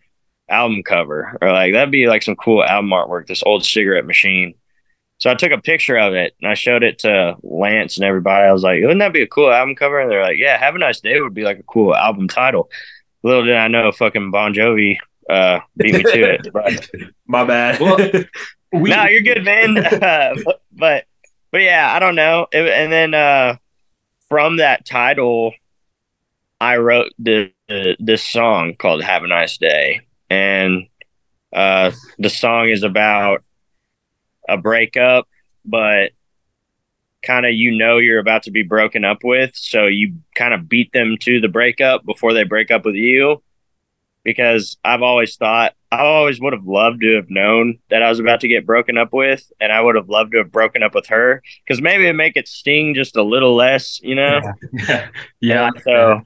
album cover, or like that'd be like some cool album artwork. This old cigarette machine. So I took a picture of it and I showed it to Lance and everybody. I was like, wouldn't that be a cool album cover? And they're like, yeah, Have a Nice Day would be like a cool album title. Little did I know fucking Bon Jovi uh, beat me to it. But, My bad. Well, We, no, you're good, man. Uh, but, but but yeah, I don't know. It- and then uh, from that title, I wrote the, the this song called "Have a Nice Day," and uh, the song is about a breakup, but kind of you know you're about to be broken up with, so you kind of beat them to the breakup before they break up with you. Because I've always thought I always would have loved to have known that I was about to get broken up with, and I would have loved to have broken up with her because maybe it'd make it sting just a little less, you know. yeah, yeah. And so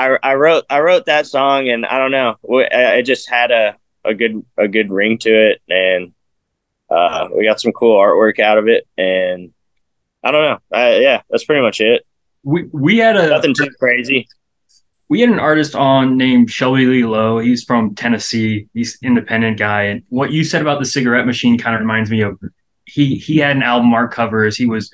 I I wrote I wrote that song, and I don't know, it just had a a good a good ring to it, and uh, we got some cool artwork out of it, and I don't know, I, yeah, that's pretty much it. we we had a Nothing too crazy. we had an artist on named Shelby Lee Lowe. He's from Tennessee. He's an independent guy. And what you said about the cigarette machine kind of reminds me of he he had an album art cover as he was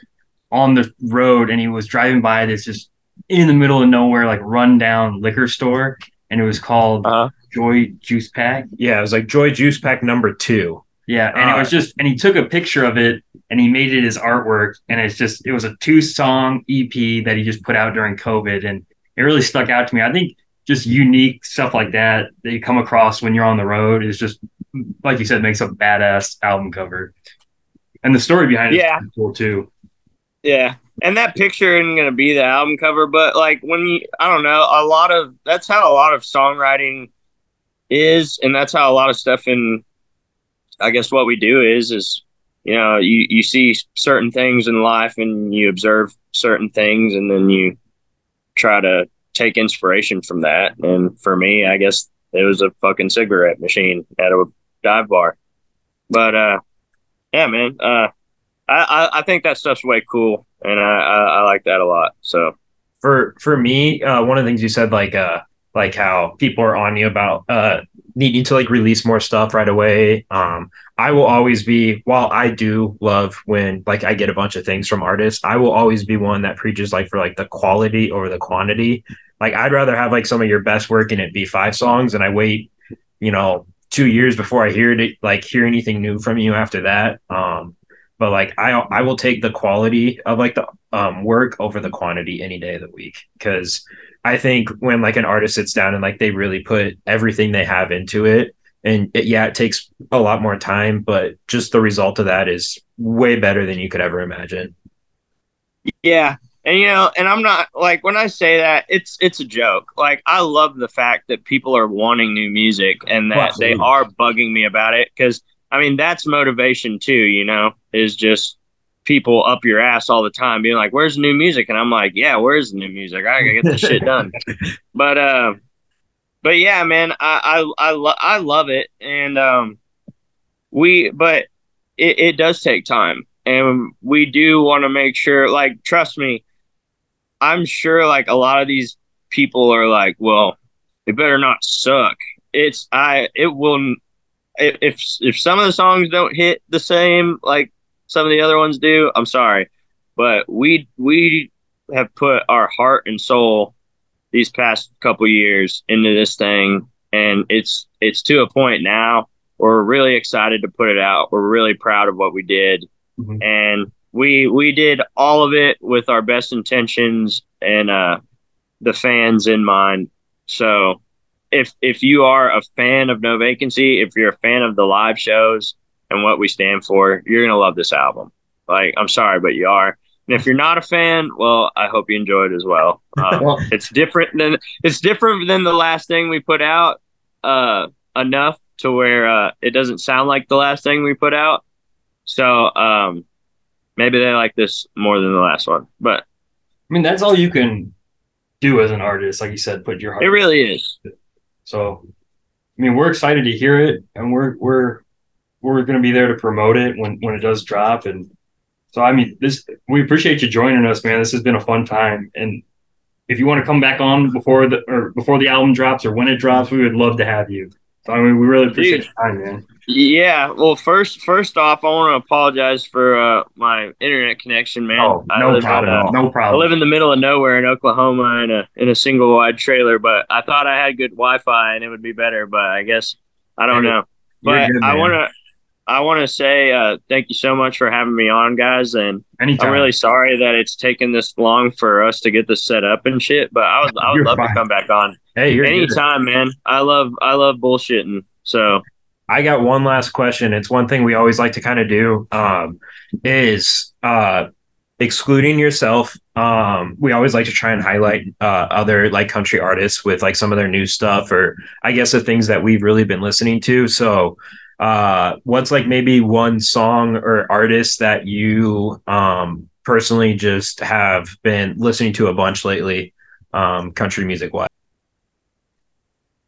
on the road and he was driving by this just in the middle of nowhere, like rundown liquor store. And it was called Uh-huh. Joy Juice Pack. yeah, it was like Joy Juice Pack number two. Yeah, and it was just, and he took a picture of it and he made it his artwork, and it's just, it was a two song EP that he just put out during COVID, and it really stuck out to me. I think just unique stuff like that that you come across when you're on the road is just, like you said, makes a badass album cover, and the story behind it Yeah. pretty cool too. Yeah. And that picture isn't going to be the album cover, but like when you, I don't know, a lot of that's how a lot of songwriting is. And that's how a lot of stuff in, I guess, what we do is, is, you know, you, you see certain things in life and you observe certain things and then you try to take inspiration from that. And for me, I guess it was a fucking cigarette machine at a dive bar. But, uh, yeah, man, uh, I, I, I think that stuff's way cool, and I, I, I like that a lot. So for for me, uh, one of the things you said, like uh, like how people are on you about uh, needing to like release more stuff right away. Um, I will always be, while I do love when like I get a bunch of things from artists, I will always be one that preaches like for like the quality over the quantity. Like I'd rather have like some of your best work and it be five songs, and I wait, you know, two years before I hear it, like hear anything new from you after that. Um, but like I I will take the quality of like the um work over the quantity any day of the week because I think when like an artist sits down and like they really put everything they have into it and it, yeah it takes a lot more time but just the result of that is way better than you could ever imagine. yeah, and you know, and I'm not like when I say that, it's it's a joke. Like I love the fact that people are wanting new music and that they are bugging me about it because I mean that's motivation too. You know, is just people up your ass all the time being like, "Where's the new music?" And I'm like, "Yeah, where's the new music? I gotta get this shit done." But uh, but yeah, man, I I I, lo- I love it, and um, we but it, it does take time, and we do want to make sure. Like, trust me, I'm sure like a lot of these people are like, well, it better not suck. It's I it will if if some of the songs don't hit the same like some of the other ones do, I'm sorry, but we we have put our heart and soul these past couple years into this thing, and it's it's to a point now. We're really excited to put it out. We're really proud of what we did, Mhm. and we we did all of it with our best intentions and uh, the fans in mind. So if if you are a fan of No Vacancy, if you're a fan of the live shows and what we stand for, you're gonna love this album. Like I'm sorry, but you are. And if you're not a fan, well, I hope you enjoy it as well. Uh, it's different than it's different than the last thing we put out. Uh, enough to where uh, it doesn't sound like the last thing we put out. So um, maybe they like this more than the last one, but I mean, that's all you can do as an artist, like you said, put your heart. it really is. So, I mean, we're excited to hear it, and we're we're we're going to be there to promote it when when it does drop. And so, I mean, this we appreciate you joining us, man. This has been a fun time, and if you want to come back on before the or before the album drops or when it drops, we would love to have you. So I mean, we really appreciate Dude. your time, man. Yeah. Well, first, first off, I want to apologize for uh, my internet connection, man. Oh, I no live problem. In, uh, no problem. I live in the middle of nowhere in Oklahoma in a in a single wide trailer, but I thought I had good Wi-Fi and it would be better, but I guess I don't know. But good, I want to. I want to say uh, thank you so much for having me on, guys, and Anytime. I'm really sorry that it's taken this long for us to get this set up and shit. But I would, I would You're love fine. to come back on Hey, you're good. anytime, man. I love, I love bullshitting. So I got one last question. It's one thing we always like to kind of do um, is uh, excluding yourself. Um, we always like to try and highlight uh, other like country artists with like some of their new stuff or I guess the things that we've really been listening to. So, uh, what's like maybe one song or artist that you um, personally just have been listening to a bunch lately, um, country music wise?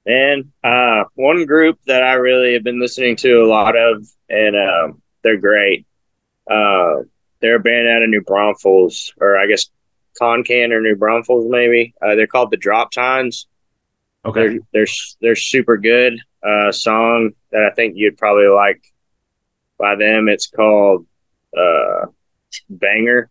And uh, one group that I really have been listening to a lot of, and um, they're great. Uh, they're a band out of New Braunfels, or I guess Concan or New Braunfels, maybe. Uh, they're called the Drop Tines. Okay. They're they're they're super good. Uh, song that I think you'd probably like by them. It's called uh, "Banger"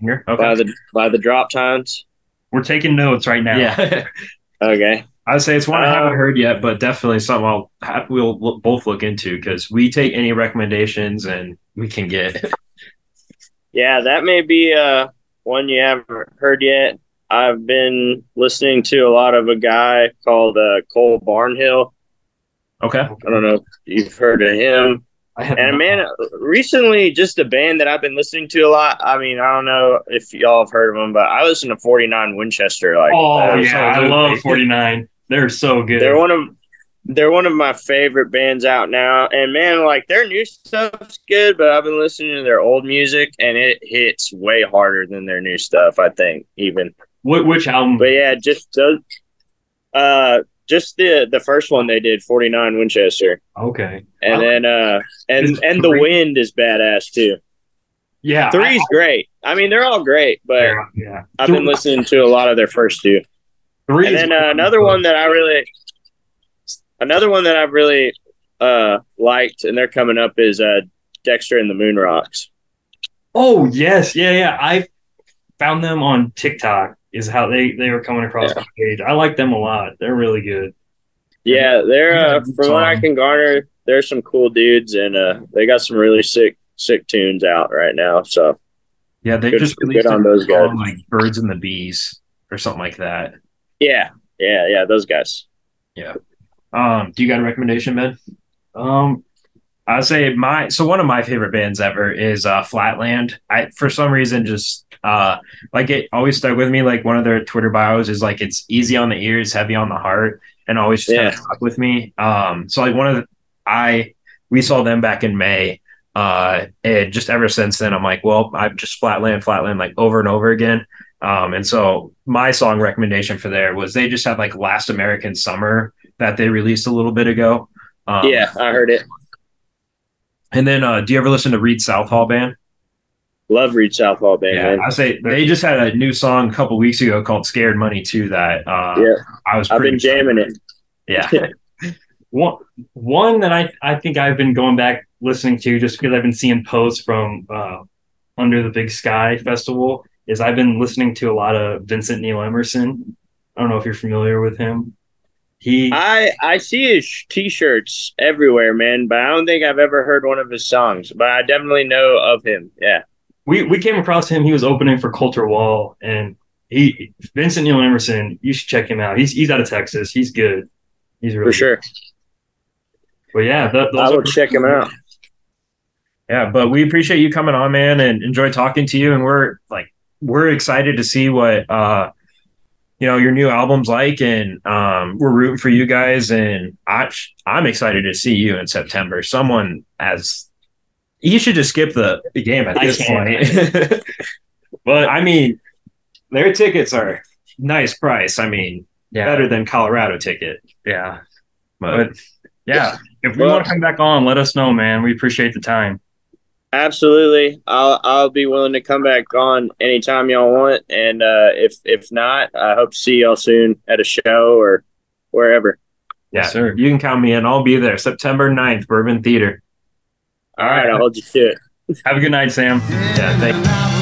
Banger? by the by the Drop Tines. We're taking notes right now. Yeah. Okay. I'd say it's one I haven't Um, heard yet, but definitely something I'll ha- we'll look, both look into because we take any recommendations and we can get. Yeah, that may be uh one you haven't heard yet. I've been listening to a lot of a guy called uh, Cole Barnhill. Okay. I don't know if you've heard of him. I have And man, recently, just a band that I've been listening to a lot. I mean, I don't know if y'all have heard of them, but I listen to 49 Winchester. Like, Oh uh, yeah, I love 49. They're so good. they're one of they're one of my favorite bands out now. And man, like their new stuff's good, but I've been listening to their old music, and it hits way harder than their new stuff. I think even. Wh- which album? But yeah, just those, uh, just the the first one they did, 49 Winchester, Okay. and I- then uh, and and the wind is badass too. Yeah. Three's great. I mean, they're all great, but yeah. yeah. I've been listening to a lot of their first two. Three And then uh, another one that I really, another one that I've really uh liked, and they're coming up is uh Dexter and the Moonrocks. Oh yes, yeah, yeah. I found them on TikTok. Is how they they were coming across my page. I like them a lot. They're really good. Yeah, they're Yeah, uh, from what I can garner, there's some cool dudes, and uh they got some really sick sick tunes out right now. So Yeah, they Good- just good released on those guys. like Birds and the Bees or something like that. Yeah, yeah, yeah, those guys. Yeah. Um, do you got a recommendation, man? Um, I'd say my so one of my favorite bands ever is uh Flatland. I for some reason just uh like it always stuck with me. Like one of their Twitter bios is like it's easy on the ears, heavy on the heart, and always just kind of stuck with me. Um so like one of the I we saw them back in May. Uh and just ever since then I'm like, well, I've just flatland, flatland like over and over again. Um and so my song recommendation for there was they just had like Last American Summer that they released a little bit ago. Um, yeah, I heard it. and then, uh, do you ever listen to Read Southall Band? Love Read Southall band, man. I say they just had a new song a couple weeks ago called "Scared Money" too. That uh, Yeah. I was. I've pretty been jamming it. Yeah, one one that I I think I've been going back listening to just because I've been seeing posts from uh, Under the Big Sky Festival is I've been listening to a lot of Vincent Neil Emerson. I don't know if you're familiar with him. He I I see his t-shirts everywhere, man, but I don't think I've ever heard one of his songs. But I definitely know of him. Yeah, we we came across him. He was opening for Colter Wall, and he Vincent Neil Emerson. You should check him out. He's he's out of Texas. He's good. He's really for sure. Good. But yeah, th- those I will are- check him out. yeah. But we appreciate you coming on, man, and enjoy talking to you. And we're like, we're excited to see what uh, you know, your new album's like, and um, we're rooting for you guys. And I, I'm excited to see you in September. Someone as you should just skip the the game at this point. but I mean, their tickets are nice price. I mean, Yeah, better than Colorado ticket. yeah. But But yeah, if we Well- want to come back on, let us know, man. We appreciate the time. Absolutely. I'll I'll be willing to come back on anytime y'all want. And uh, if if not, I hope to see y'all soon at a show or wherever. Yeah, Yes, sir. You can count me in. I'll be there. September 9th, Bourbon Theater. All right, I'll hold you to it. Have a good night, Sam. Yeah, thank Now